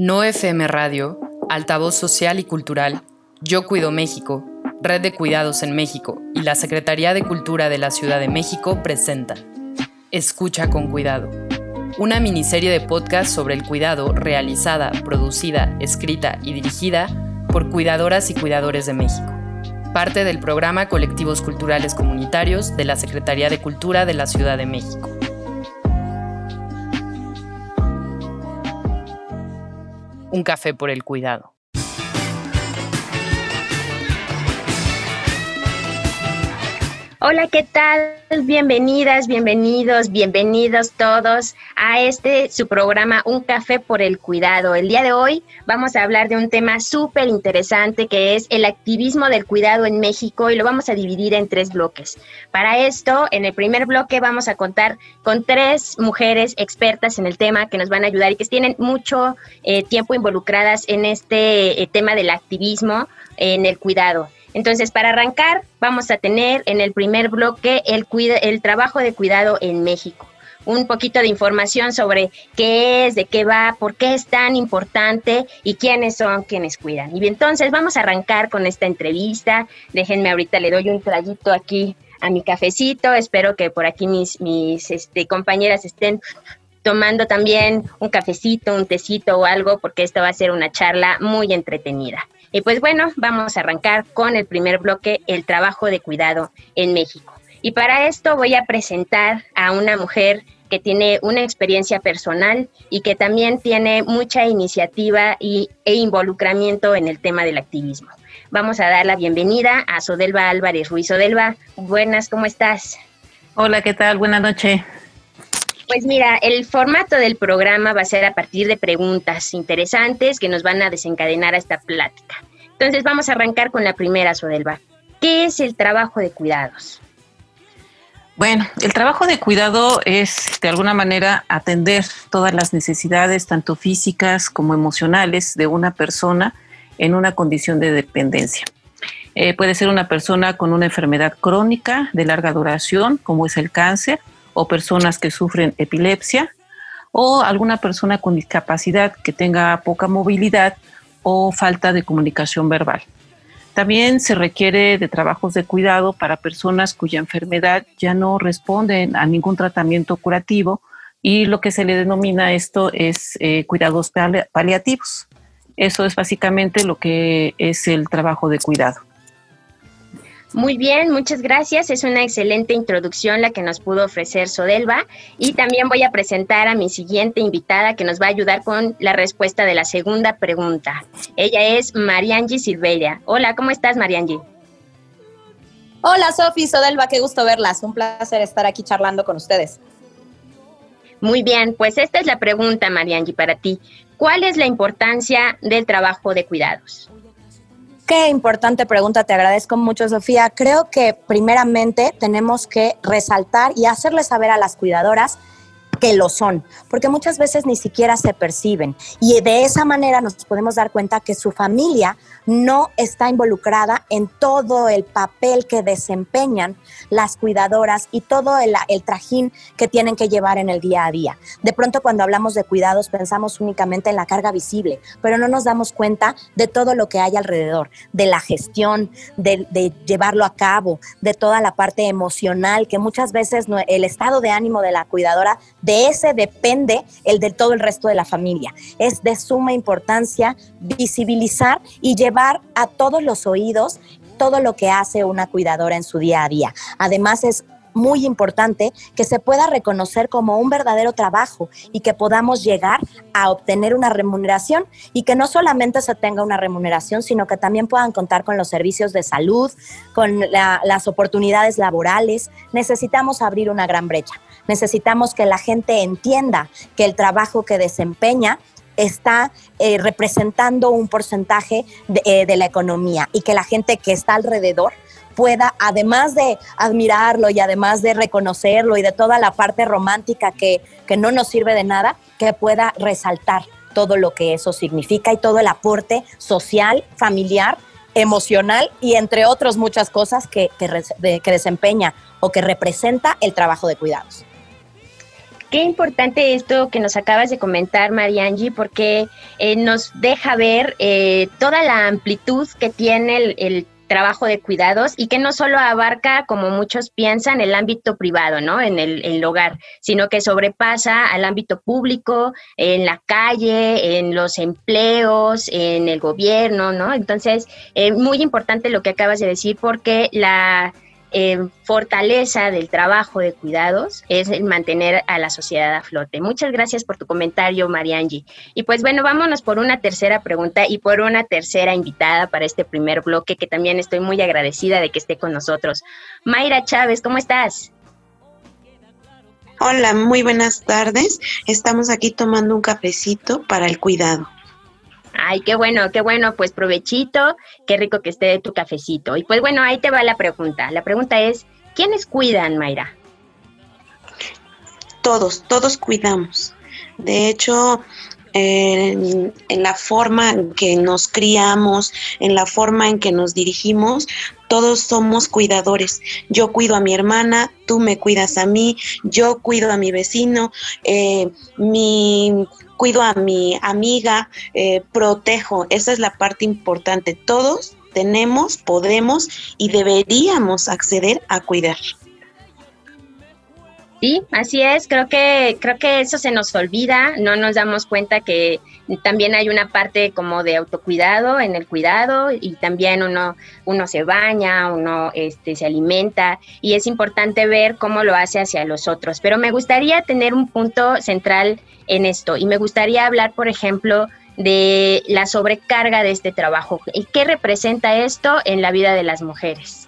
No FM Radio, Altavoz Social y Cultural, Yo Cuido México, Red de Cuidados en México y la Secretaría de Cultura de la Ciudad de México presentan Escucha con Cuidado, una miniserie de podcast sobre el cuidado realizada, producida, escrita y dirigida por cuidadoras y cuidadores de México. Parte del programa Colectivos Culturales Comunitarios de la Secretaría de Cultura de la Ciudad de México. Un café por el cuidado. Hola, ¿qué tal? Bienvenidas, bienvenidos, bienvenidos todos a este su programa Un café por el cuidado. El día de hoy vamos a hablar de un tema súper interesante que es el activismo del cuidado en México y lo vamos a dividir en tres bloques. Para esto, en el primer bloque vamos a contar con tres mujeres expertas en el tema que nos van a ayudar y que tienen mucho eh, tiempo involucradas en este eh, tema del activismo en el cuidado. Entonces, para arrancar, vamos a tener en el primer bloque el, el trabajo de cuidado en México un poquito de información sobre qué es, de qué va, por qué es tan importante y quiénes son quienes cuidan. Y entonces vamos a arrancar con esta entrevista. Déjenme ahorita le doy un traguito aquí a mi cafecito. Espero que por aquí mis, mis este, compañeras estén tomando también un cafecito, un tecito o algo, porque esta va a ser una charla muy entretenida. Y pues bueno, vamos a arrancar con el primer bloque, el trabajo de cuidado en México. Y para esto voy a presentar a una mujer que tiene una experiencia personal y que también tiene mucha iniciativa y, e involucramiento en el tema del activismo. Vamos a dar la bienvenida a Sodelva Álvarez Ruiz. Sodelva, buenas, ¿cómo estás? Hola, ¿qué tal? Buenas noches. Pues mira, el formato del programa va a ser a partir de preguntas interesantes que nos van a desencadenar a esta plática. Entonces vamos a arrancar con la primera, Sodelva. ¿Qué es el trabajo de cuidados? Bueno, el trabajo de cuidado es de alguna manera atender todas las necesidades, tanto físicas como emocionales, de una persona en una condición de dependencia. Eh, puede ser una persona con una enfermedad crónica de larga duración, como es el cáncer, o personas que sufren epilepsia o alguna persona con discapacidad que tenga poca movilidad o falta de comunicación verbal. También se requiere de trabajos de cuidado para personas cuya enfermedad ya no responden a ningún tratamiento curativo y lo que se le denomina esto es eh, cuidados paliativos. Eso es básicamente lo que es el trabajo de cuidado. Muy bien, muchas gracias. Es una excelente introducción la que nos pudo ofrecer Sodelva. Y también voy a presentar a mi siguiente invitada que nos va a ayudar con la respuesta de la segunda pregunta. Ella es Mariangi Silveira. Hola, ¿cómo estás, Mariangi? Hola, Sofi, Sodelva, qué gusto verlas. Un placer estar aquí charlando con ustedes. Muy bien, pues esta es la pregunta, Mariangi, para ti. ¿Cuál es la importancia del trabajo de cuidados? Qué importante pregunta, te agradezco mucho, Sofía. Creo que primeramente tenemos que resaltar y hacerle saber a las cuidadoras que lo son, porque muchas veces ni siquiera se perciben. Y de esa manera nos podemos dar cuenta que su familia no está involucrada en todo el papel que desempeñan las cuidadoras y todo el, trajín que tienen que llevar en el día a día. De pronto cuando hablamos de cuidados pensamos únicamente en la carga visible, pero no nos damos cuenta de todo lo que hay alrededor, de la gestión, de, de llevarlo a cabo, de toda la parte emocional, que muchas veces el estado de ánimo de la cuidadora, de ese depende el de todo el resto de la familia. Es de suma importancia visibilizar y llevar a todos los oídos todo lo que hace una cuidadora en su día a día. Además es muy importante que se pueda reconocer como un verdadero trabajo y que podamos llegar a obtener una remuneración y que no solamente se tenga una remuneración, sino que también puedan contar con los servicios de salud, con las oportunidades laborales. Necesitamos abrir una gran brecha. Necesitamos que la gente entienda que el trabajo que desempeña está eh, representando un porcentaje eh, de, la economía y que la gente que está alrededor pueda, además de admirarlo y además de reconocerlo y de toda la parte romántica que, que no nos sirve de nada, que pueda resaltar todo lo que eso significa y todo el aporte social, familiar, emocional y entre otras muchas cosas que, que, que desempeña o que representa el trabajo de cuidados. Qué importante esto que nos acabas de comentar, Mariangi, porque eh, nos deja ver eh, toda la amplitud que tiene el, trabajo de cuidados y que no solo abarca, como muchos piensan, el ámbito privado, ¿no? En el, hogar, sino que sobrepasa al ámbito público, en la calle, en los empleos, en el gobierno, ¿no? Entonces, es muy importante lo que acabas de decir porque la eh, fortaleza del trabajo de cuidados es el mantener a la sociedad a flote. Muchas gracias por tu comentario, Mariangi. Y pues bueno, vámonos por una tercera pregunta y por una tercera invitada para este primer bloque, que también estoy muy agradecida de que esté con nosotros. Mayra Chávez, ¿cómo estás? Hola, muy buenas tardes. Estamos aquí tomando un cafecito para el cuidado. Ay, qué bueno, qué bueno, pues provechito, qué rico que esté tu cafecito. Y pues bueno, ahí te va la pregunta. La pregunta es, ¿quiénes cuidan, Mayra? Todos, todos cuidamos. De hecho, en, la forma en que nos criamos, en la forma en que nos dirigimos, todos somos cuidadores. Yo cuido a mi hermana, tú me cuidas a mí, yo cuido a mi vecino, eh, mi cuido a mi amiga, eh, protejo. Esa es la parte importante. Todos tenemos, podemos y deberíamos acceder a cuidar. Sí, así es. Creo que creo que eso se nos olvida. No nos damos cuenta que también hay una parte como de autocuidado en el cuidado y también uno uno se baña, uno este se alimenta y es importante ver cómo lo hace hacia los otros. Pero me gustaría tener un punto central en esto y me gustaría hablar, por ejemplo, de la sobrecarga de este trabajo y qué representa esto en la vida de las mujeres.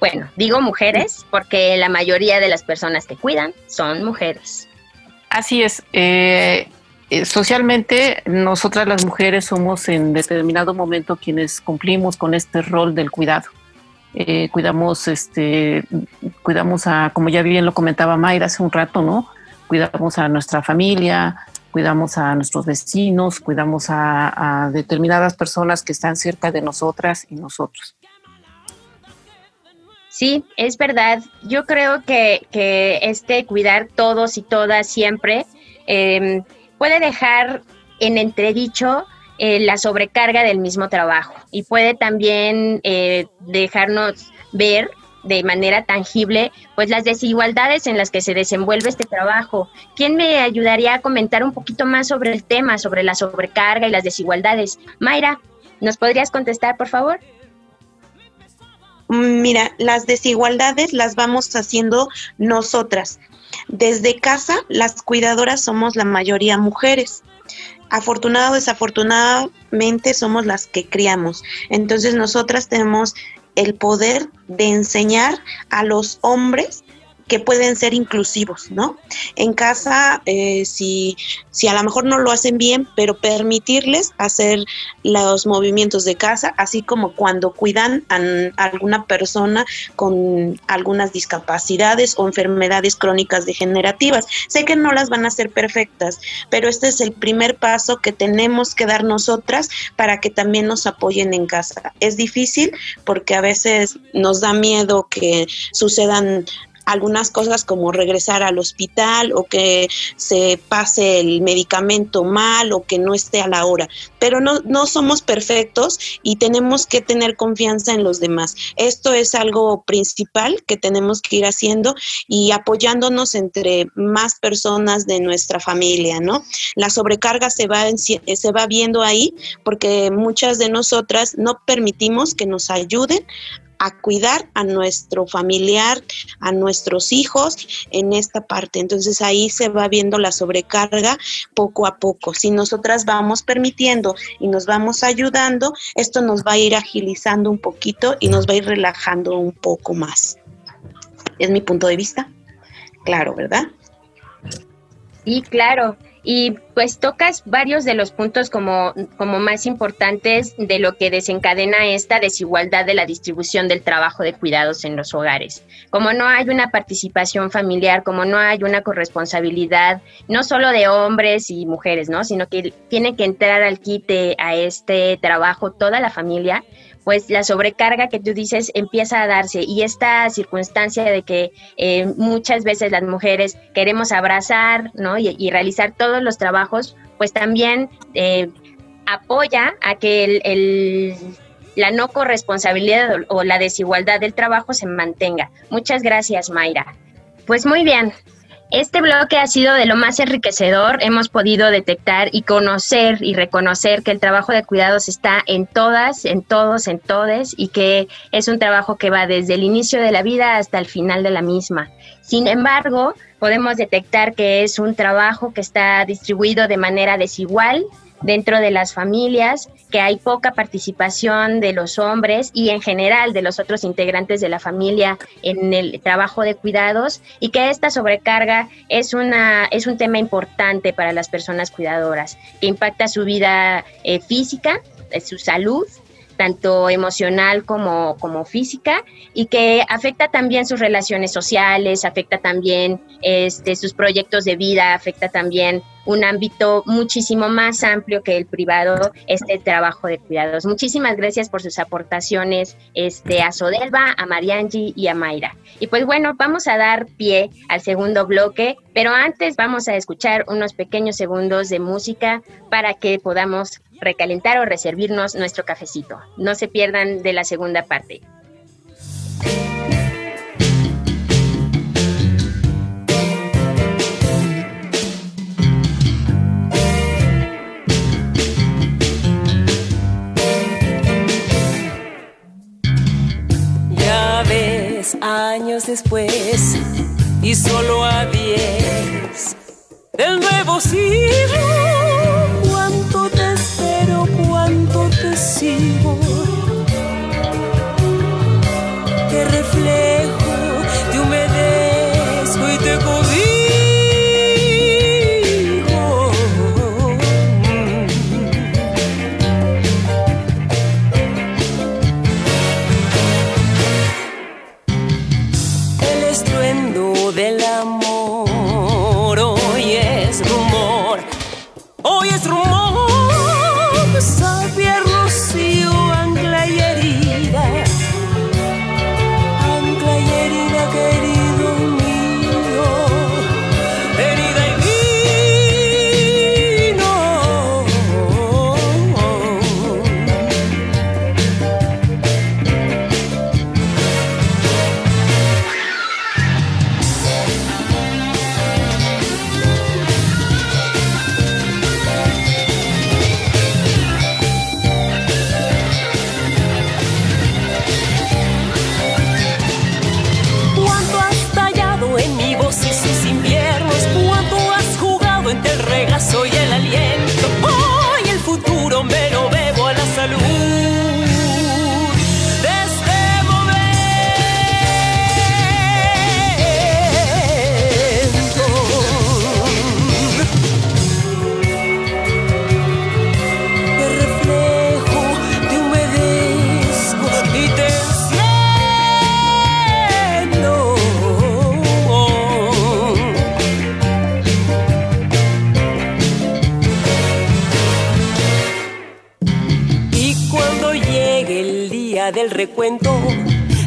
Bueno, digo mujeres porque la mayoría de las personas que cuidan son mujeres. Así es. Eh, eh, socialmente, nosotras las mujeres somos en determinado momento quienes cumplimos con este rol del cuidado. Eh, cuidamos, este, cuidamos a, como ya bien lo comentaba Mayra hace un rato, ¿no? Cuidamos a nuestra familia, cuidamos a nuestros vecinos, cuidamos a determinadas personas que están cerca de nosotras y nosotros. Sí, es verdad. Yo creo que, este cuidar todos y todas siempre em, puede dejar en entredicho eh, la sobrecarga del mismo trabajo y puede también eh, dejarnos ver de manera tangible, pues las desigualdades en las que se desenvuelve este trabajo. ¿Quién me ayudaría a comentar un poquito más sobre el tema, sobre la sobrecarga y las desigualdades? Mayra, ¿nos podrías contestar, por favor? Mira, las desigualdades las vamos haciendo nosotras. Desde casa, las cuidadoras somos la mayoría mujeres. Afortunado o desafortunadamente somos las que criamos. Entonces nosotras tenemos el poder de enseñar a los hombres que pueden ser inclusivos, ¿no? En casa, eh, si, si a lo mejor no lo hacen bien, pero permitirles hacer los movimientos de casa, así como cuando cuidan a, alguna persona con algunas discapacidades o enfermedades crónicas degenerativas. Sé que no las van a hacer perfectas, pero este es el primer paso que tenemos que dar nosotras para que también nos apoyen en casa. Es difícil porque a veces nos da miedo que sucedan algunas cosas como regresar al hospital o que se pase el medicamento mal o que no esté a la hora. Pero no, no somos perfectos y tenemos que tener confianza en los demás. Esto es algo principal que tenemos que ir haciendo y apoyándonos entre más personas de nuestra familia, ¿no? La sobrecarga se va, se va viendo ahí porque muchas de nosotras no permitimos que nos ayuden a cuidar a nuestro familiar, a nuestros hijos en esta parte. Entonces ahí se va viendo la sobrecarga poco a poco. Si nosotras vamos permitiendo y nos vamos ayudando, esto nos va a ir agilizando un poquito y nos va a ir relajando un poco más. Es mi punto de vista. Claro, ¿verdad? Sí, claro. Y pues tocas varios de los puntos como, como más importantes de lo que desencadena esta desigualdad de la distribución del trabajo de cuidados en los hogares. Como no hay una participación familiar, como no hay una corresponsabilidad, no solo de hombres y mujeres, ¿no? Sino que tiene que entrar al quite a este trabajo toda la familia, pues la sobrecarga que tú dices empieza a darse y esta circunstancia de que eh, muchas veces las mujeres queremos abrazar ¿no? y, realizar todos los trabajos, pues también eh, apoya a que el, la no corresponsabilidad o la desigualdad del trabajo se mantenga. Muchas gracias, Mayra. Pues muy bien, este bloque ha sido de lo más enriquecedor. Hemos podido detectar y conocer y reconocer que el trabajo de cuidados está en todas, en todos, en todes y que es un trabajo que va desde el inicio de la vida hasta el final de la misma. Sin embargo, podemos detectar que es un trabajo que está distribuido de manera desigual dentro de las familias, que hay poca participación de los hombres y en general de los otros integrantes de la familia en el trabajo de cuidados y que esta sobrecarga es, una, es un tema importante para las personas cuidadoras, que impacta su vida eh, física, eh, su salud tanto emocional como, como física, y que afecta también sus relaciones sociales, afecta también este, sus proyectos de vida, afecta también un ámbito muchísimo más amplio que el privado, este trabajo de cuidados. Muchísimas gracias por sus aportaciones este, a Sodelva, a Mariangi y a Mayra. Y pues bueno, vamos a dar pie al segundo bloque, pero antes vamos a escuchar unos pequeños segundos de música para que podamos recalentar o reservirnos nuestro cafecito. No se pierdan de la segunda parte. Ya ves, años después, y solo a diez del nuevo siglo recuento,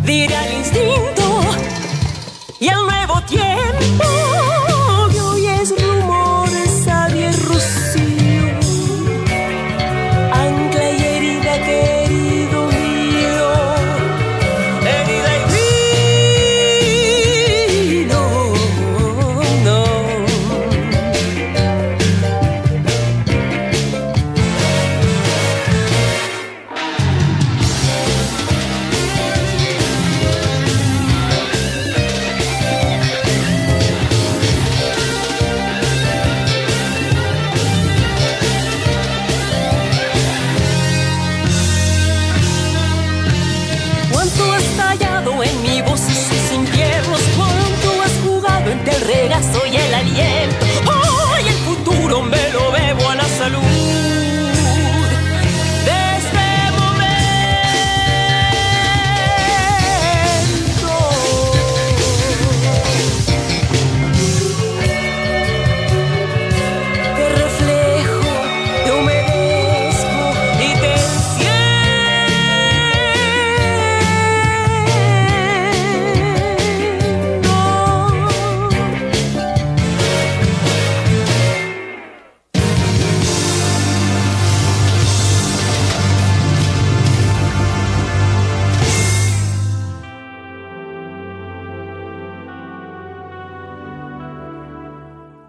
dirá el instinto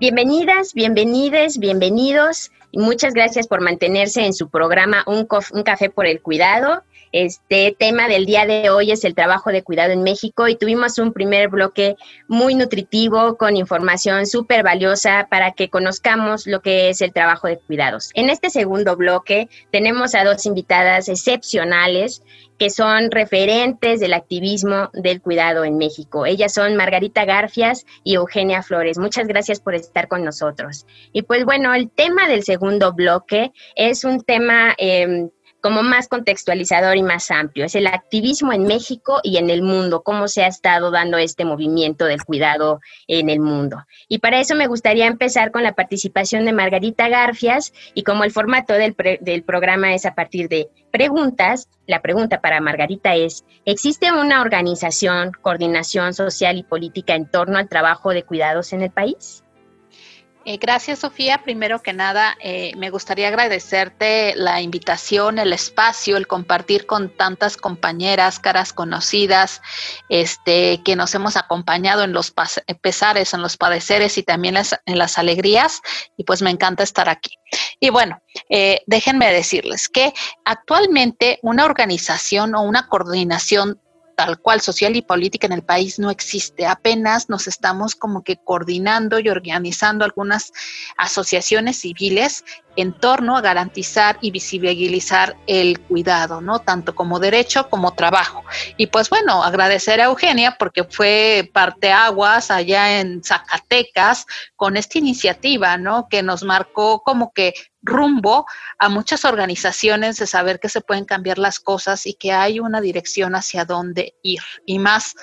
Bienvenidas, bienvenides, bienvenidos y muchas gracias por mantenerse en su programa Un, un Café por el Cuidado. Este tema del día de hoy es el trabajo de cuidado en México y tuvimos un primer bloque muy nutritivo con información súper valiosa para que conozcamos lo que es el trabajo de cuidados. En este segundo bloque tenemos a dos invitadas excepcionales que son referentes del activismo del cuidado en México. Ellas son Margarita Garfias y Eugenia Flores. Muchas gracias por estar con nosotros. Y pues bueno, el tema del segundo bloque es un tema... Eh, como más contextualizador y más amplio. Es el activismo en México y en el mundo, cómo se ha estado dando este movimiento del cuidado en el mundo. Y para eso me gustaría empezar con la participación de Margarita Garfias y como el formato del, del programa es a partir de preguntas, la pregunta para Margarita es, ¿existe una organización, coordinación social y política en torno al trabajo de cuidados en el país? Eh, gracias, Sofía. Primero que nada, eh, me gustaría agradecerte la invitación, el espacio, el compartir con tantas compañeras, caras conocidas, este, que nos hemos acompañado en los pesares, en los padeceres y también en las alegrías. Y pues me encanta estar aquí. Y bueno, eh, déjenme decirles que actualmente una organización o una coordinación tal cual social y política en el país no existe. Apenas nos estamos como que coordinando y organizando algunas asociaciones civiles en torno a garantizar y visibilizar el cuidado, ¿no? Tanto como derecho como trabajo. Y pues bueno, agradecer a Eugenia porque fue parte aguas allá en Zacatecas con esta iniciativa, ¿no? Que nos marcó como que rumbo a muchas organizaciones de saber que se pueden cambiar las cosas y que hay una dirección hacia dónde ir. Y más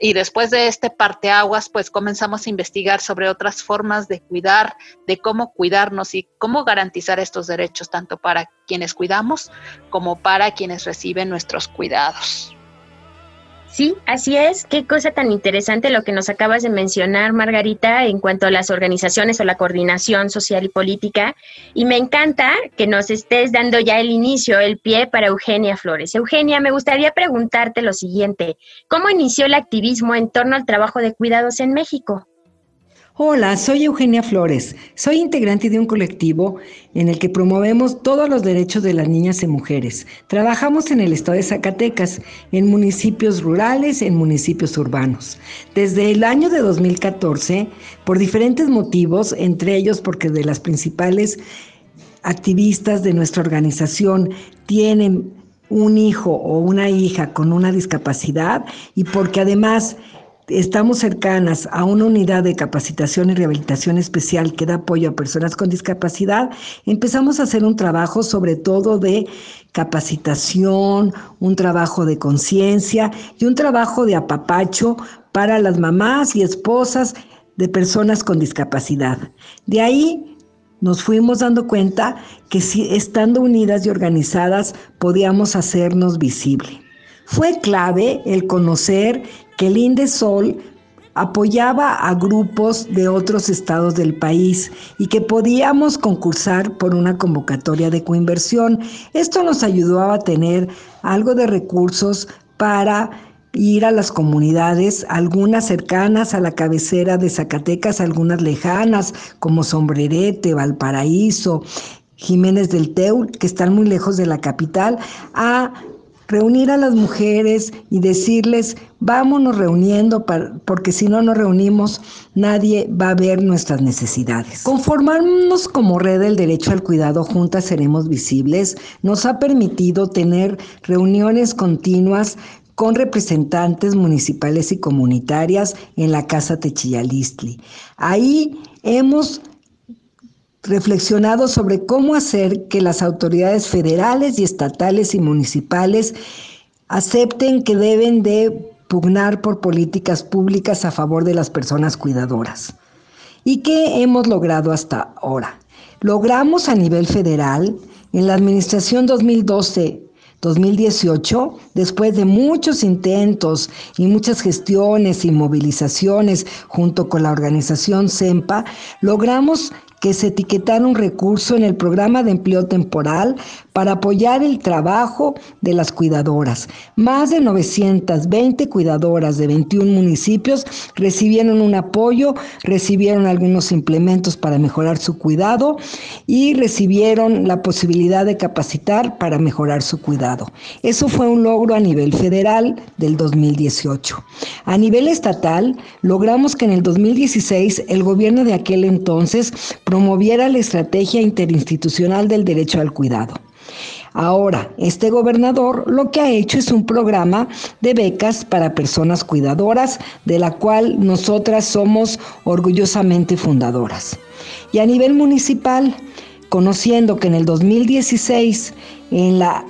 y después de este parteaguas, pues comenzamos a investigar sobre otras formas de cuidar, de cómo cuidarnos y cómo garantizar estos derechos, tanto para quienes cuidamos como para quienes reciben nuestros cuidados. Sí, así es. Qué cosa tan interesante lo que nos acabas de mencionar, Margarita, en cuanto a las organizaciones o la coordinación social y política. Y me encanta que nos estés dando ya el inicio, el pie para Eugenia Flores. Eugenia, me gustaría preguntarte lo siguiente. ¿Cómo inició el activismo en torno al trabajo de cuidados en México? Hola, soy Eugenia Flores. Soy integrante de un colectivo en el que promovemos todos los derechos de las niñas y mujeres. Trabajamos en el estado de Zacatecas, en municipios rurales, en municipios urbanos. Desde el año de 2014, por diferentes motivos, entre ellos porque de las principales activistas de nuestra organización tienen un hijo o una hija con una discapacidad y porque además estamos cercanas a una unidad de capacitación y rehabilitación especial que da apoyo a personas con discapacidad, empezamos a hacer un trabajo sobre todo de capacitación, un trabajo de conciencia y un trabajo de apapacho para las mamás y esposas de personas con discapacidad. De ahí nos fuimos dando cuenta que si estando unidas y organizadas podíamos hacernos visible. Fue clave el conocer que el INDESOL apoyaba a grupos de otros estados del país y que podíamos concursar por una convocatoria de coinversión. Esto nos ayudó a tener algo de recursos para ir a las comunidades, algunas cercanas a la cabecera de Zacatecas, algunas lejanas, como Sombrerete, Valparaíso, Jiménez del Teul, que están muy lejos de la capital, a reunir a las mujeres y decirles, vámonos reuniendo, porque si no nos reunimos, nadie va a ver nuestras necesidades. Conformarnos como red del derecho al cuidado juntas seremos visibles nos ha permitido tener reuniones continuas con representantes municipales y comunitarias en la Casa Techillalistli. Ahí hemos reflexionado sobre cómo hacer que las autoridades federales y estatales y municipales acepten que deben de pugnar por políticas públicas a favor de las personas cuidadoras. ¿Y qué hemos logrado hasta ahora? Logramos a nivel federal, en la administración 2012 2018, después de muchos intentos y muchas gestiones y movilizaciones junto con la organización CEMPA, logramos que se etiquetara un recurso en el programa de empleo temporal para apoyar el trabajo de las cuidadoras. Más de 920 cuidadoras de 21 municipios recibieron un apoyo, recibieron algunos implementos para mejorar su cuidado y recibieron la posibilidad de capacitar para mejorar su cuidado. Eso fue un logro a nivel federal del 2018. A nivel estatal, logramos que en el 2016 el gobierno de aquel entonces promoviera la estrategia interinstitucional del derecho al cuidado. Ahora, este gobernador lo que ha hecho es un programa de becas para personas cuidadoras, de la cual nosotras somos orgullosamente fundadoras. Y a nivel municipal, conociendo que en el 2016 en, la,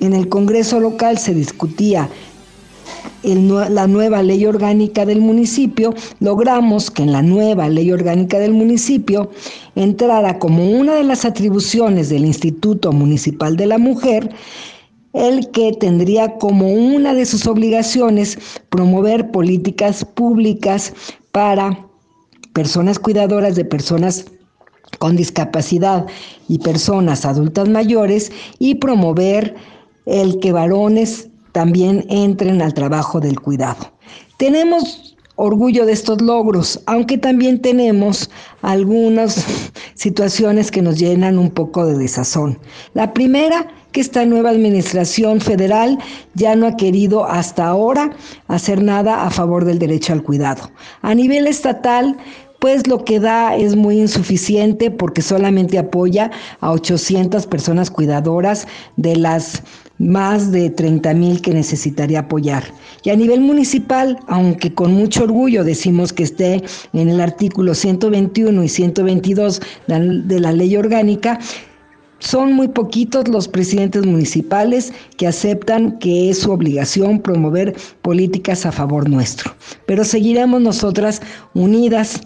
en el Congreso local se discutía la nueva ley orgánica del municipio, logramos que en la nueva ley orgánica del municipio entrara como una de las atribuciones del Instituto Municipal de la Mujer el que tendría como una de sus obligaciones promover políticas públicas para personas cuidadoras de personas con discapacidad y personas adultas mayores y promover el que varones también entren al trabajo del cuidado. Tenemos orgullo de estos logros, aunque también tenemos algunas situaciones que nos llenan un poco de desazón. La primera, que esta nueva administración federal ya no ha querido hasta ahora hacer nada a favor del derecho al cuidado. A nivel estatal, pues lo que da es muy insuficiente porque solamente apoya a 800 personas cuidadoras de las más de 30 mil que necesitaría apoyar. Y a nivel municipal, aunque con mucho orgullo decimos que esté en el artículo 121 y 122 de la ley orgánica, son muy poquitos los presidentes municipales que aceptan que es su obligación promover políticas a favor nuestro. Pero seguiremos nosotras unidas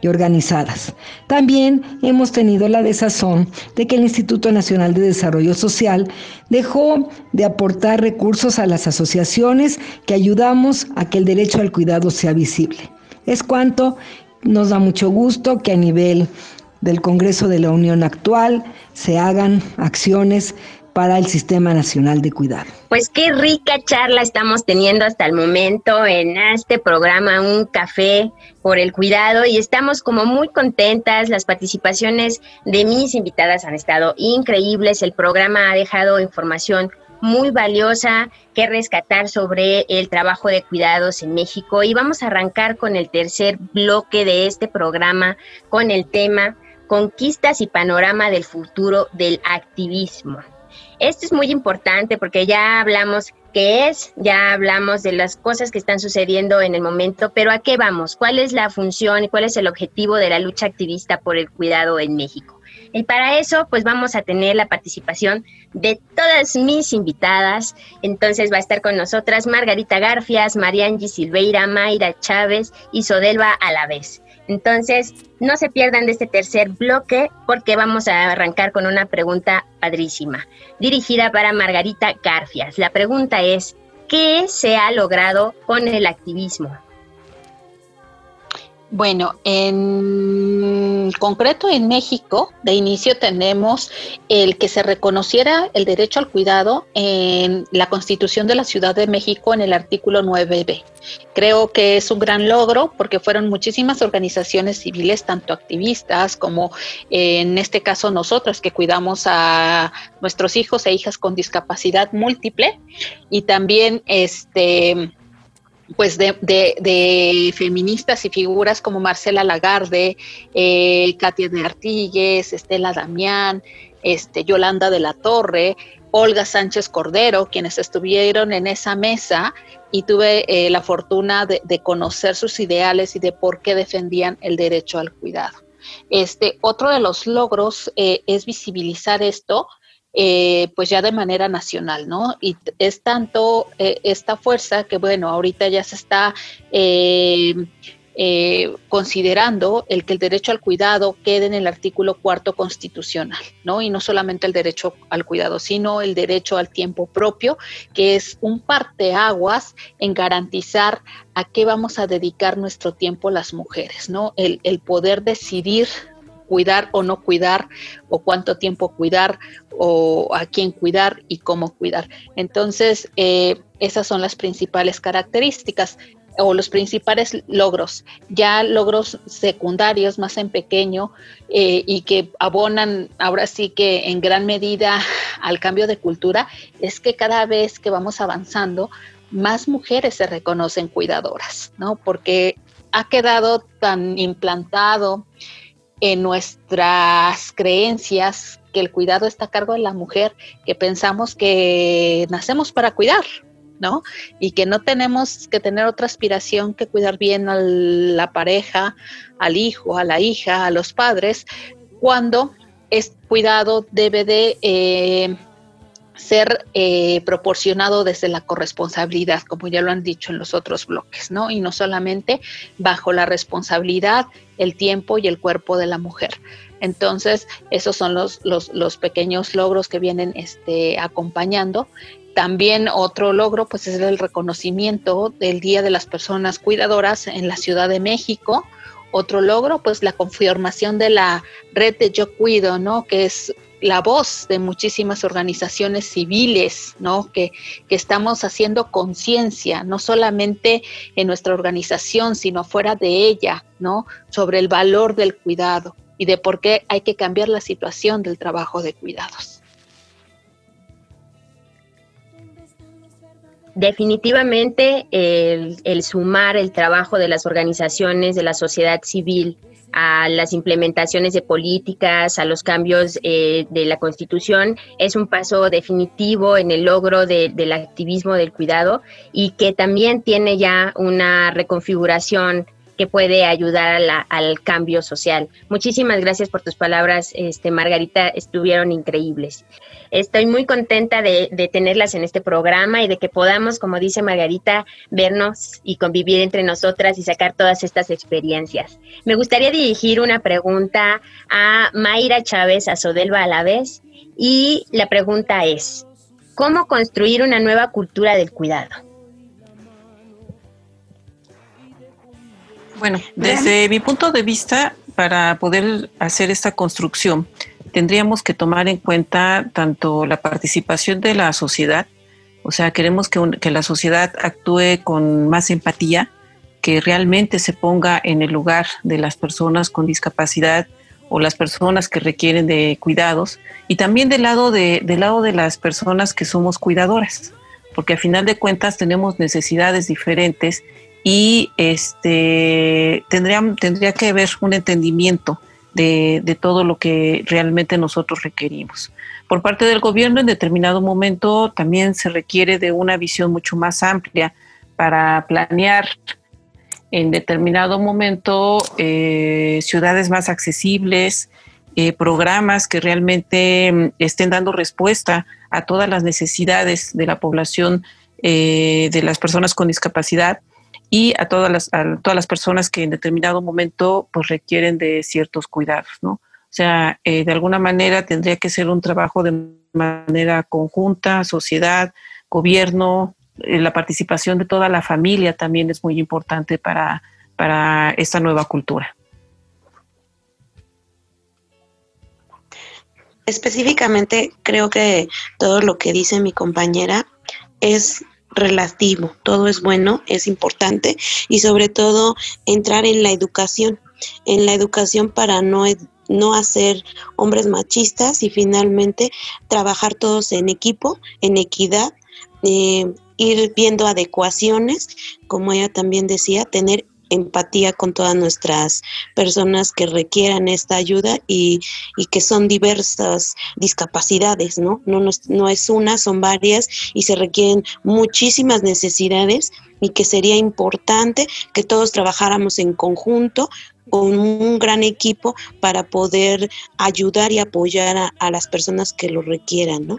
y organizadas. También hemos tenido la desazón de que el Instituto Nacional de Desarrollo Social dejó de aportar recursos a las asociaciones que ayudamos a que el derecho al cuidado sea visible. Es cuanto nos da mucho gusto que a nivel del Congreso de la Unión actual se hagan acciones para el Sistema Nacional de Cuidado. Pues qué rica charla estamos teniendo hasta el momento en este programa Un Café por el Cuidado y estamos como muy contentas. Las participaciones de mis invitadas han estado increíbles. El programa ha dejado información muy valiosa que rescatar sobre el trabajo de cuidados en México y vamos a arrancar con el tercer bloque de este programa con el tema Conquistas y panorama del futuro del activismo. Esto es muy importante porque ya hablamos qué es, ya hablamos de las cosas que están sucediendo en el momento, pero ¿a qué vamos? ¿Cuál es la función y cuál es el objetivo de la lucha activista por el cuidado en México? Y para eso, pues vamos a tener la participación de todas mis invitadas. Entonces va a estar con nosotras Margarita Garfias, Mariangi Silveira, Mayra Chávez y Sodelva Alavés. Entonces, no se pierdan de este tercer bloque porque vamos a arrancar con una pregunta padrísima, dirigida para Margarita Garfias. La pregunta es, ¿qué se ha logrado con el activismo? Bueno, en concreto en México, de inicio tenemos el que se reconociera el derecho al cuidado en la Constitución de la Ciudad de México en el artículo 9b. Creo que es un gran logro porque fueron muchísimas organizaciones civiles, tanto activistas como eh, en este caso nosotros que cuidamos a nuestros hijos e hijas con discapacidad múltiple y también este pues de, feministas y figuras como Marcela Lagarde, eh, Katia de Artigues, Estela Damián, este, Yolanda de la Torre, Olga Sánchez Cordero, quienes estuvieron en esa mesa y tuve eh, la fortuna de, conocer sus ideales y de por qué defendían el derecho al cuidado. Este, otro de los logros eh, es visibilizar esto eh, pues ya de manera nacional, ¿no? Y es tanto eh, esta fuerza que, bueno, ahorita ya se está eh, considerando el que el derecho al cuidado quede en el artículo cuarto constitucional, ¿no? Y no solamente el derecho al cuidado, sino el derecho al tiempo propio, que es un parteaguas en garantizar a qué vamos a dedicar nuestro tiempo las mujeres, ¿no? El poder decidir cuidar o no cuidar, o cuánto tiempo cuidar, o a quién cuidar y cómo cuidar. Entonces, eh, esas son las principales características o los principales logros, ya logros secundarios más en pequeño eh, y que abonan ahora sí que en gran medida al cambio de cultura, es que cada vez que vamos avanzando, más mujeres se reconocen cuidadoras, ¿no? Porque ha quedado tan implantado en nuestras creencias que el cuidado está a cargo de la mujer que pensamos que nacemos para cuidar, ¿no? Y que no tenemos que tener otra aspiración que cuidar bien a la pareja, al hijo, a la hija, a los padres, cuando es cuidado debe de eh, ser eh, proporcionado desde la corresponsabilidad, como ya lo han dicho en los otros bloques, ¿no? Y no solamente bajo la responsabilidad, el tiempo y el cuerpo de la mujer. Entonces, esos son los, los, pequeños logros que vienen este, acompañando también otro logro pues es el reconocimiento del Día de las Personas Cuidadoras en la Ciudad de México. Otro logro pues la conformación de la red de Yo Cuido, ¿no? Que es la voz de muchísimas organizaciones civiles, ¿no? Que, que estamos haciendo conciencia, no solamente en nuestra organización, sino fuera de ella, ¿no? Sobre el valor del cuidado y de por qué hay que cambiar la situación del trabajo de cuidados. Definitivamente el, sumar el trabajo de las organizaciones de la sociedad civil a las implementaciones de políticas, a los cambios eh, de la Constitución, es un paso definitivo en el logro del activismo del cuidado y que también tiene ya una reconfiguración que puede ayudar al cambio social. Muchísimas gracias por tus palabras, este, Margarita, estuvieron increíbles. Estoy muy contenta de, tenerlas en este programa y de que podamos, como dice Margarita, vernos y convivir entre nosotras y sacar todas estas experiencias. Me gustaría dirigir una pregunta a Mayra Chávez a Sodelva a la vez y la pregunta es, ¿cómo construir una nueva cultura del cuidado? Bueno, desde mi punto de vista, para poder hacer esta construcción, tendríamos que tomar en cuenta tanto la participación de la sociedad, o sea, queremos que, que, la sociedad actúe con más empatía, que realmente se ponga en el lugar de las personas con discapacidad o las personas que requieren de cuidados, y también del lado de, del lado de las personas que somos cuidadoras, porque a final de cuentas tenemos necesidades diferentes y este tendría, tendría que haber un entendimiento de, de, todo lo que realmente nosotros requerimos. Por parte del gobierno, en determinado momento también se requiere de una visión mucho más amplia para planear en determinado momento eh, ciudades más accesibles, eh, programas que realmente mm, estén dando respuesta a todas las necesidades de la población, eh, de las personas con discapacidad y a todas las, a todas las personas que en determinado momento pues requieren de ciertos cuidados, ¿no? O sea, eh, de alguna manera tendría que ser un trabajo de manera conjunta, sociedad, gobierno, eh, la participación de toda la familia también es muy importante para, para esta nueva cultura. Específicamente, creo que todo lo que dice mi compañera es relativo, todo es bueno, es importante y sobre todo entrar en la educación, en la educación para no, no hacer hombres machistas y finalmente trabajar todos en equipo, en equidad, eh, ir viendo adecuaciones, como ella también decía, tener empatía con todas nuestras personas que requieran esta ayuda y, que son diversas discapacidades, ¿no? No, no es una, son varias y se requieren muchísimas necesidades y que sería importante que todos trabajáramos en conjunto con un gran equipo para poder ayudar y apoyar a, las personas que lo requieran, ¿no?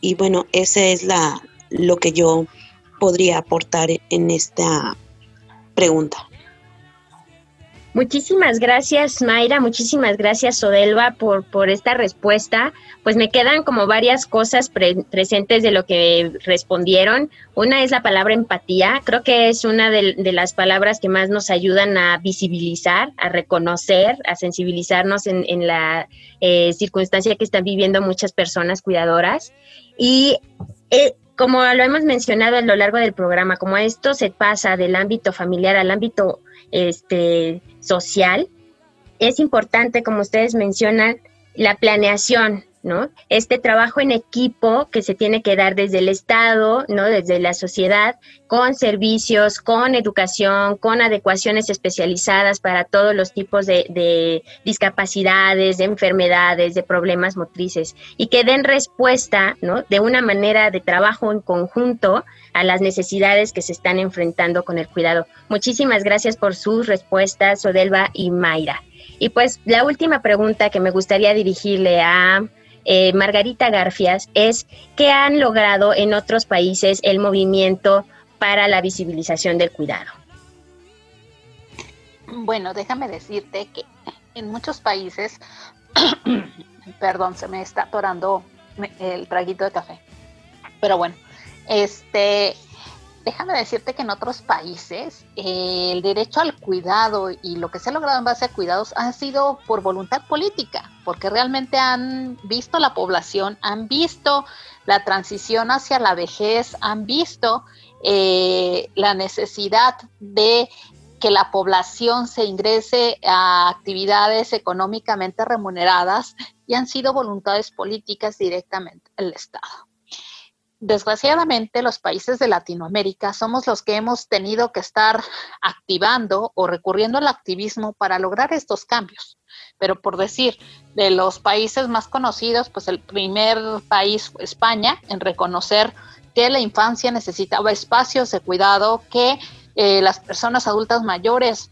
Y bueno, esa es la lo que yo podría aportar en esta pregunta. Muchísimas gracias, Mayra. Muchísimas gracias, Sodelva, por, por esta respuesta. Pues me quedan como varias cosas presentes de lo que respondieron. Una es la palabra empatía. Creo que es una de, las palabras que más nos ayudan a visibilizar, a reconocer, a sensibilizarnos en, la eh, circunstancia que están viviendo muchas personas cuidadoras. Y eh, como lo hemos mencionado a lo largo del programa, como esto se pasa del ámbito familiar al ámbito este, social, es importante, como ustedes mencionan, la planeación, ¿no? Este trabajo en equipo que se tiene que dar desde el Estado, ¿no? Desde la sociedad, con servicios, con educación, con adecuaciones especializadas para todos los tipos de, de discapacidades, de enfermedades, de problemas motrices y que den respuesta, ¿no? De una manera de trabajo en conjunto a las necesidades que se están enfrentando con el cuidado. Muchísimas gracias por sus respuestas, Sodelva y Mayra. Y pues la última pregunta que me gustaría dirigirle a eh, Margarita Garfias es qué han logrado en otros países el movimiento para la visibilización del cuidado. Bueno, déjame decirte que en muchos países, perdón, se me está atorando el traguito de café, pero bueno, este, déjame decirte que en otros países eh, el derecho al cuidado y lo que se ha logrado en base a cuidados ha sido por voluntad política, porque realmente han visto la población, han visto la transición hacia la vejez, han visto eh, la necesidad de que la población se ingrese a actividades económicamente remuneradas y han sido voluntades políticas directamente del Estado. Desgraciadamente, los países de Latinoamérica somos los que hemos tenido que estar activando o recurriendo al activismo para lograr estos cambios. Pero por decir, de los países más conocidos, pues el primer país fue España en reconocer que la infancia necesitaba espacios de cuidado, que eh, las personas adultas mayores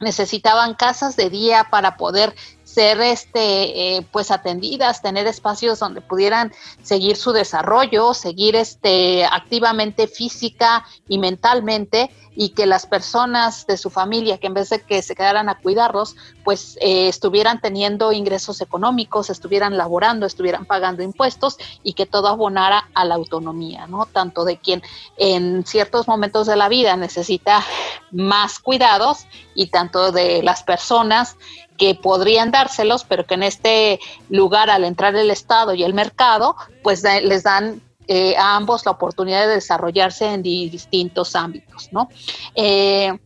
necesitaban casas de día para poder ser este eh, pues atendidas, tener espacios donde pudieran seguir su desarrollo, seguir este activamente física y mentalmente y que las personas de su familia que en vez de que se quedaran a cuidarlos, pues eh, estuvieran teniendo ingresos económicos, estuvieran laborando, estuvieran pagando impuestos y que todo abonara a la autonomía, ¿no? Tanto de quien en ciertos momentos de la vida necesita más cuidados y tanto de las personas que podrían dárselos, pero que en este lugar, al entrar el Estado y el mercado, pues les dan eh, a ambos la oportunidad de desarrollarse en distintos ámbitos, ¿no? Eh,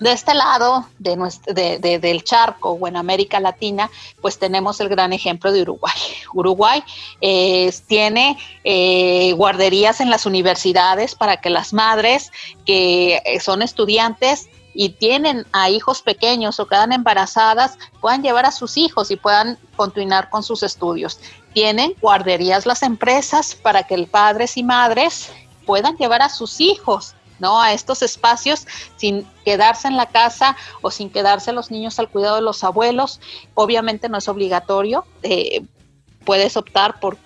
de este lado de del charco o en América Latina, pues tenemos el gran ejemplo de Uruguay. Uruguay eh, tiene guarderías en las universidades para que las madres que son estudiantes y tienen a hijos pequeños o quedan embarazadas, puedan llevar a sus hijos y puedan continuar con sus estudios. Tienen guarderías las empresas para que padres y madres puedan llevar a sus hijos ¿no? A estos espacios sin quedarse en la casa o sin quedarse los niños al cuidado de los abuelos. Obviamente no es obligatorio, eh, puedes optar por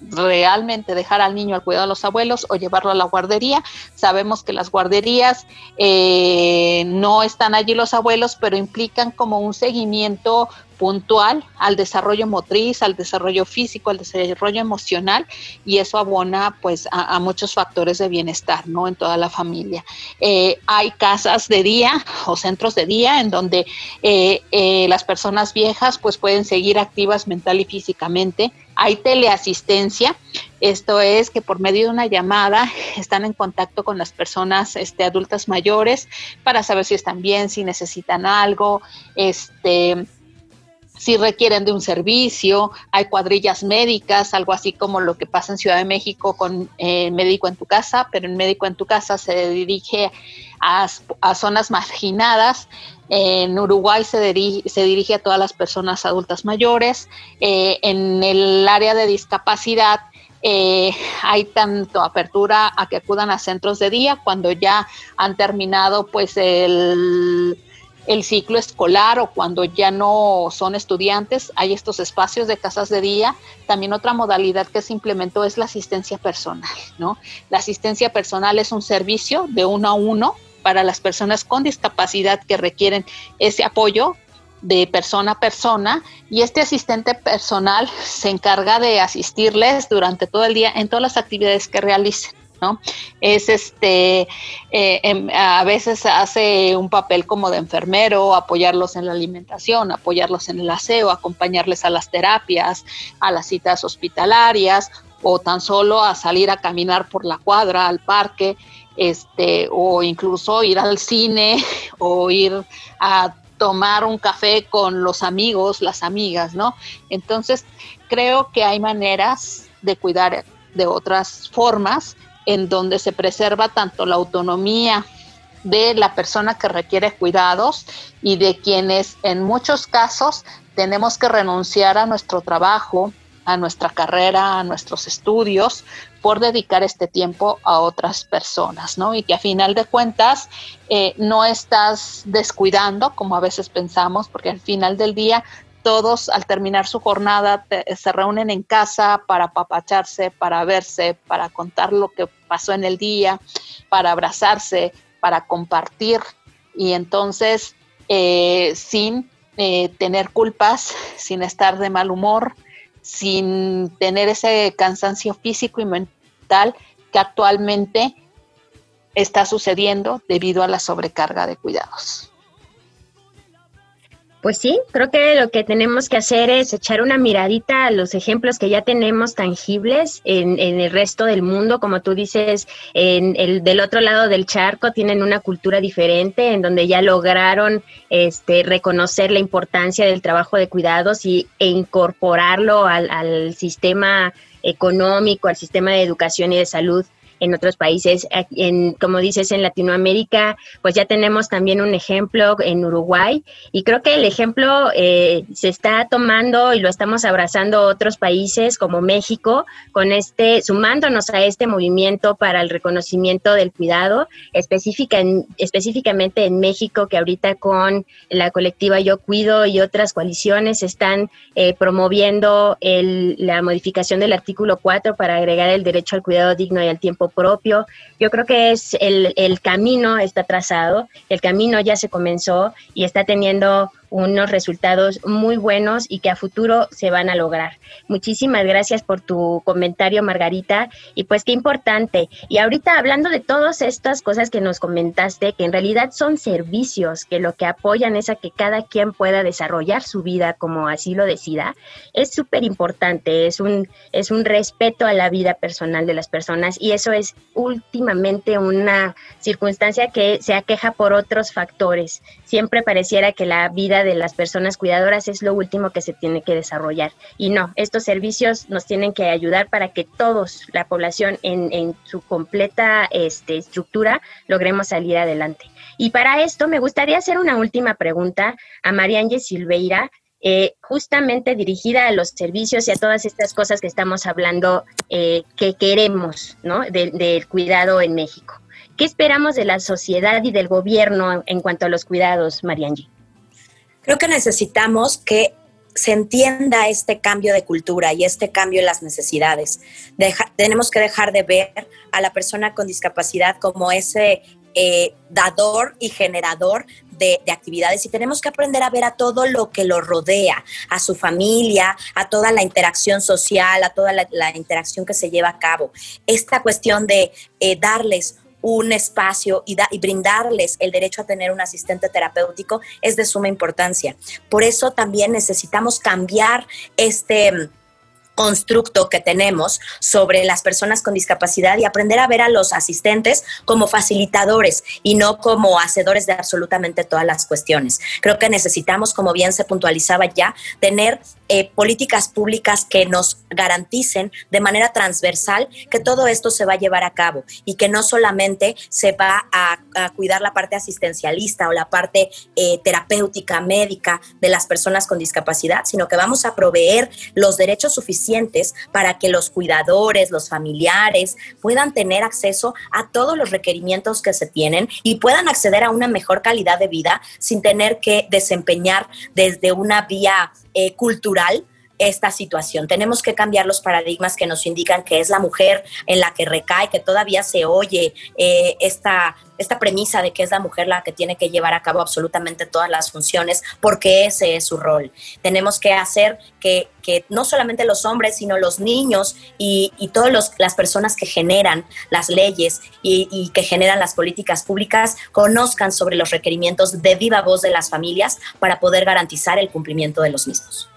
realmente dejar al niño al cuidado de los abuelos o llevarlo a la guardería. Sabemos que las guarderías eh, no están allí los abuelos, pero implican como un seguimiento puntual al desarrollo motriz, al desarrollo físico, al desarrollo emocional y eso abona pues a, muchos factores de bienestar, ¿no? En toda la familia. Eh, hay casas de día o centros de día en donde eh, eh, las personas viejas pues pueden seguir activas mental y físicamente. Hay teleasistencia, esto es que por medio de una llamada están en contacto con las personas este, adultas mayores para saber si están bien, si necesitan algo, este, si requieren de un servicio, hay cuadrillas médicas, algo así como lo que pasa en Ciudad de México con eh, Médico en tu casa, pero el Médico en tu casa se dirige a, zonas marginadas. En Uruguay se, dirige, a todas las personas adultas mayores. Eh, en el área de discapacidad eh, hay tanto apertura a que acudan a centros de día cuando ya han terminado pues el el ciclo escolar o cuando ya no son estudiantes, hay estos espacios de casas de día. También otra modalidad que se implementó es la asistencia personal, ¿no? La asistencia personal es un servicio de uno a uno para las personas con discapacidad que requieren ese apoyo de persona a persona y este asistente personal se encarga de asistirles durante todo el día en todas las actividades que realicen. ¿No? Es este, eh, em, a veces hace un papel como de enfermero, apoyarlos en la alimentación, apoyarlos en el aseo, acompañarles a las terapias, a las citas hospitalarias o tan solo a salir a caminar por la cuadra, al parque, este, o incluso ir al cine o ir a tomar un café con los amigos, las amigas, ¿no? Entonces, creo que hay maneras de cuidar de otras formas en donde se preserva tanto la autonomía de la persona que requiere cuidados y de quienes en muchos casos tenemos que renunciar a nuestro trabajo, a nuestra carrera, a nuestros estudios, por dedicar este tiempo a otras personas, ¿no? Y que a final de cuentas eh, no estás descuidando, como a veces pensamos, porque al final del día todos al terminar su jornada se reúnen en casa para apapacharse, para verse, para contar lo que pasó en el día, para abrazarse, para compartir y entonces eh, sin eh, tener culpas, sin estar de mal humor, sin tener ese cansancio físico y mental que actualmente está sucediendo debido a la sobrecarga de cuidados. Pues sí, creo que lo que tenemos que hacer es echar una miradita a los ejemplos que ya tenemos tangibles en, el resto del mundo. Como tú dices, en el del otro lado del charco tienen una cultura diferente, en donde ya lograron este, reconocer la importancia del trabajo de cuidados y, e incorporarlo al sistema económico, al sistema de educación y de salud en otros países. En, como dices, en Latinoamérica, pues ya tenemos también un ejemplo en Uruguay y creo que el ejemplo eh, se está tomando y lo estamos abrazando otros países como México, con este, sumándonos a este movimiento para el reconocimiento del cuidado, específica específicamente en México, que ahorita con la colectiva Yo Cuido y otras coaliciones están eh, promoviendo la modificación del artículo 4 para agregar el derecho al cuidado digno y al tiempo propio. Yo creo que es el, el camino está trazado, el camino ya se comenzó y está teniendo unos resultados muy buenos y que a futuro se van a lograr. Muchísimas gracias por tu comentario, Margarita. Y pues qué importante. Y ahorita hablando de todas estas cosas que nos comentaste, que en realidad son servicios que lo que apoyan es a que cada quien pueda desarrollar su vida como así lo decida, es súper importante. Es un, es un respeto a la vida personal de las personas y eso es últimamente una circunstancia que se aqueja por otros factores. Siempre pareciera que la vida de las personas cuidadoras es lo último que se tiene que desarrollar. Y no, estos servicios nos tienen que ayudar para que todos, la población en, su completa este, estructura, logremos salir adelante. Y para esto me gustaría hacer una última pregunta a María Ángel Silveira, eh, justamente dirigida a los servicios y a todas estas cosas que estamos hablando eh, que queremos, ¿no? del cuidado en México. ¿Qué esperamos de la sociedad y del gobierno en cuanto a los cuidados, Mariangi? Creo que necesitamos que se entienda este cambio de cultura y este cambio en las necesidades. tenemos que dejar de ver a la persona con discapacidad como ese eh, dador y generador de, actividades y tenemos que aprender a ver a todo lo que lo rodea, a su familia, a toda la interacción social, a toda la, interacción que se lleva a cabo. Esta cuestión de eh, darles un espacio y, brindarles el derecho a tener un asistente terapéutico es de suma importancia. Por eso también necesitamos cambiar este constructo que tenemos sobre las personas con discapacidad y aprender a ver a los asistentes como facilitadores y no como hacedores de absolutamente todas las cuestiones. Creo que necesitamos, como bien se puntualizaba ya, tener eh, políticas públicas que nos garanticen de manera transversal que todo esto se va a llevar a cabo y que no solamente se va a, cuidar la parte asistencialista o la parte eh, terapéutica, médica de las personas con discapacidad, sino que vamos a proveer los derechos suficientes para que los cuidadores, los familiares puedan tener acceso a todos los requerimientos que se tienen y puedan acceder a una mejor calidad de vida sin tener que desempeñar desde una vía eh, cultural esta situación. Tenemos que cambiar los paradigmas que nos indican que es la mujer en la que recae, que todavía se oye eh, esta, esta premisa de que es la mujer la que tiene que llevar a cabo absolutamente todas las funciones, porque ese es su rol. Tenemos que hacer que, no solamente los hombres, sino los niños y, todas las personas que generan las leyes y, y que generan las políticas públicas conozcan sobre los requerimientos de viva voz de las familias para poder garantizar el cumplimiento de los mismos.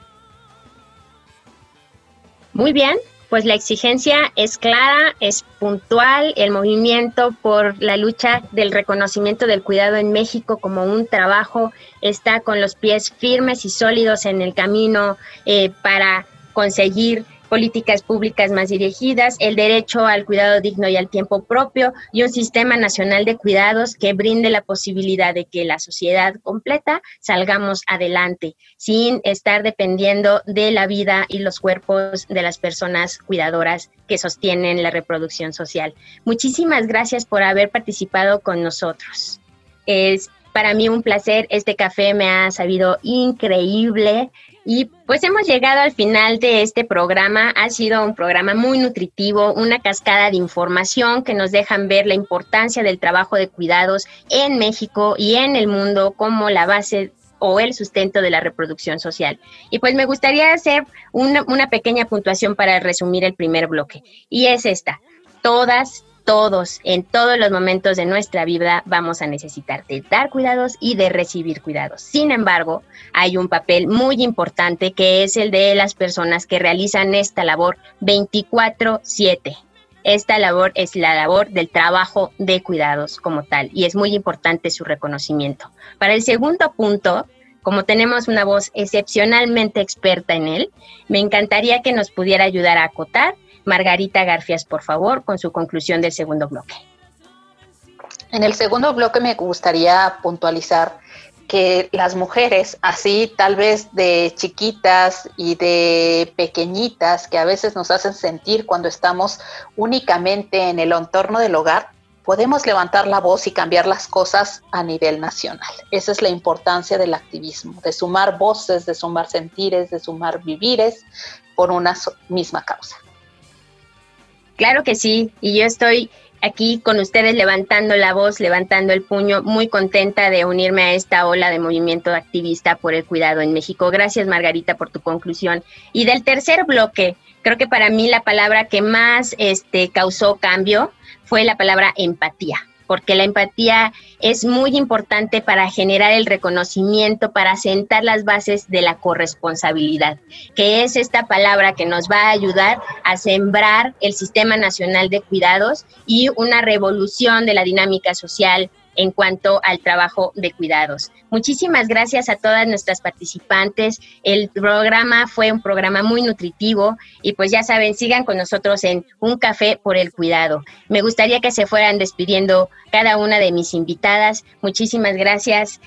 Muy bien, pues la exigencia es clara, es puntual, el movimiento por la lucha del reconocimiento del cuidado en México como un trabajo está con los pies firmes y sólidos en el camino eh, para conseguir políticas públicas más dirigidas, el derecho al cuidado digno y al tiempo propio y un sistema nacional de cuidados que brinde la posibilidad de que la sociedad completa salgamos adelante sin estar dependiendo de la vida y los cuerpos de las personas cuidadoras que sostienen la reproducción social. Muchísimas gracias por haber participado con nosotros. Es para mí un placer, este café me ha sabido increíble. Y pues hemos llegado al final de este programa. Ha sido un programa muy nutritivo, una cascada de información que nos dejan ver la importancia del trabajo de cuidados en México y en el mundo como la base o el sustento de la reproducción social. Y pues me gustaría hacer una, una pequeña puntuación para resumir el primer bloque. Y es esta. Todas, todos, en todos los momentos de nuestra vida vamos a necesitar dar cuidados y de recibir cuidados. Sin embargo, hay un papel muy importante que es el de las personas que realizan esta labor 24/7. Esta labor es la labor del trabajo de cuidados como tal y es muy importante su reconocimiento. Para el segundo punto, como tenemos una voz excepcionalmente experta en él, me encantaría que nos pudiera ayudar a acotar Margarita Garfias, por favor, con su conclusión del segundo bloque. En el segundo bloque me gustaría puntualizar que las mujeres, así tal vez de chiquitas y de pequeñitas, que a veces nos hacen sentir cuando estamos únicamente en el entorno del hogar, podemos levantar la voz y cambiar las cosas a nivel nacional. Esa es la importancia del activismo, de sumar voces, de sumar sentires, de sumar vivires por una misma causa. Claro que sí, y yo estoy aquí con ustedes levantando la voz, levantando el puño, muy contenta de unirme a esta ola de movimiento activista por el cuidado en México. Gracias Margarita por tu conclusión. Y del tercer bloque, creo que para mí la palabra que más este, causó cambio fue la palabra empatía porque la empatía es muy importante para generar el reconocimiento, para sentar las bases de la corresponsabilidad, que es esta palabra que nos va a ayudar a sembrar el Sistema Nacional de Cuidados y una revolución de la dinámica social en cuanto al trabajo de cuidados. Muchísimas gracias a todas nuestras participantes. El programa fue un programa muy nutritivo y pues ya saben, sigan con nosotros en Un Café por el Cuidado. Me gustaría que se fueran despidiendo cada una de mis invitadas. Muchísimas gracias.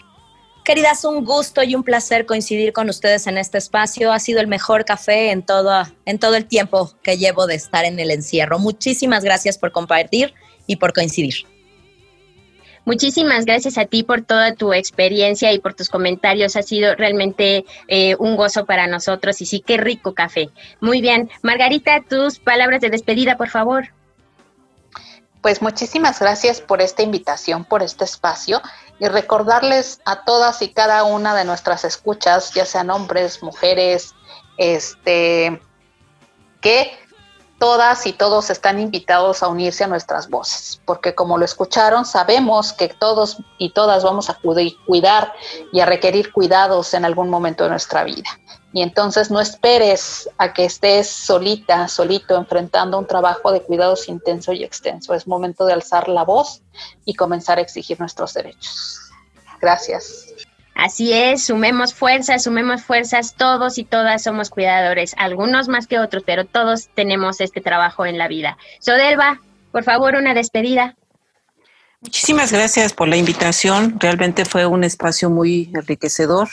Queridas, un gusto y un placer coincidir con ustedes en este espacio. Ha sido el mejor café en todo, en todo el tiempo que llevo de estar en el encierro. Muchísimas gracias por compartir y por coincidir. Muchísimas gracias a ti por toda tu experiencia y por tus comentarios. Ha sido realmente eh, un gozo para nosotros y sí, qué rico café. Muy bien. Margarita, tus palabras de despedida, por favor. Pues muchísimas gracias por esta invitación, por este espacio y recordarles a todas y cada una de nuestras escuchas, ya sean hombres, mujeres, este, que todas y todos están invitados a unirse a nuestras voces, porque como lo escucharon, sabemos que todos y todas vamos a cuidar y a requerir cuidados en algún momento de nuestra vida. Y entonces no esperes a que estés solita, solito, enfrentando un trabajo de cuidados intenso y extenso. Es momento de alzar la voz y comenzar a exigir nuestros derechos. Gracias. Así es, sumemos fuerzas, sumemos fuerzas, todos y todas somos cuidadores, algunos más que otros, pero todos tenemos este trabajo en la vida. Sodelva, por favor, una despedida. Muchísimas gracias por la invitación, realmente fue un espacio muy enriquecedor.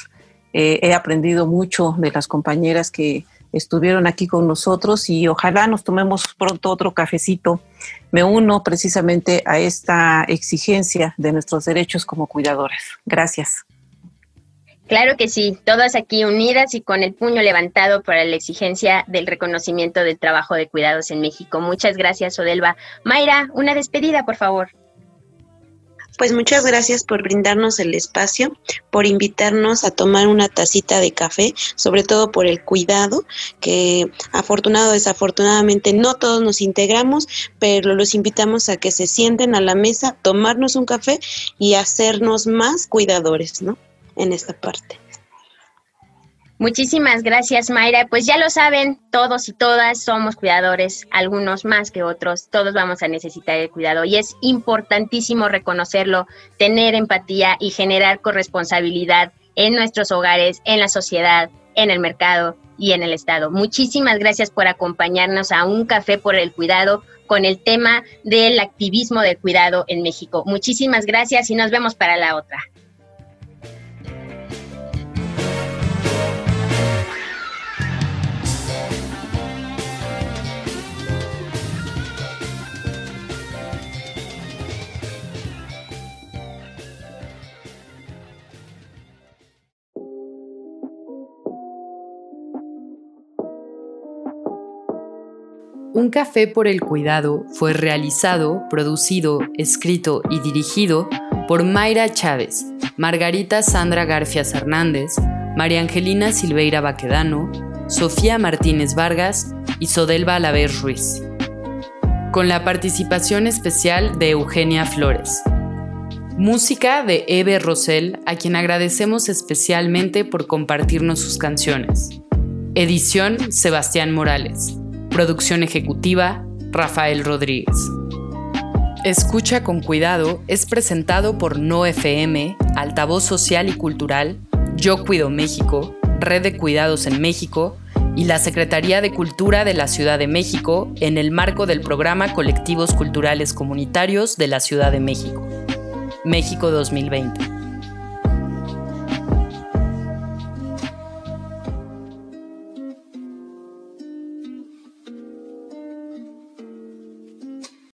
Eh, he aprendido mucho de las compañeras que estuvieron aquí con nosotros y ojalá nos tomemos pronto otro cafecito. Me uno precisamente a esta exigencia de nuestros derechos como cuidadoras. Gracias. Claro que sí, todas aquí unidas y con el puño levantado para la exigencia del reconocimiento del trabajo de cuidados en México. Muchas gracias, Odelva. Mayra, una despedida, por favor. Pues muchas gracias por brindarnos el espacio, por invitarnos a tomar una tacita de café, sobre todo por el cuidado, que afortunado o desafortunadamente no todos nos integramos, pero los invitamos a que se sienten a la mesa, tomarnos un café y hacernos más cuidadores, ¿no? En esta parte. Muchísimas gracias, Mayra. Pues ya lo saben, todos y todas somos cuidadores, algunos más que otros, todos vamos a necesitar el cuidado y es importantísimo reconocerlo, tener empatía y generar corresponsabilidad en nuestros hogares, en la sociedad, en el mercado y en el Estado. Muchísimas gracias por acompañarnos a un café por el cuidado con el tema del activismo del cuidado en México. Muchísimas gracias y nos vemos para la otra. Un café por el cuidado fue realizado, producido, escrito y dirigido por Mayra Chávez, Margarita Sandra Garfias Hernández, María Angelina Silveira Baquedano, Sofía Martínez Vargas y Sodelva Alavés Ruiz. Con la participación especial de Eugenia Flores. Música de Eve Rosell, a quien agradecemos especialmente por compartirnos sus canciones. Edición Sebastián Morales. Producción ejecutiva, Rafael Rodríguez. Escucha con cuidado es presentado por No FM, Altavoz Social y Cultural, Yo Cuido México, Red de Cuidados en México y la Secretaría de Cultura de la Ciudad de México en el marco del programa Colectivos Culturales Comunitarios de la Ciudad de México. México 2020.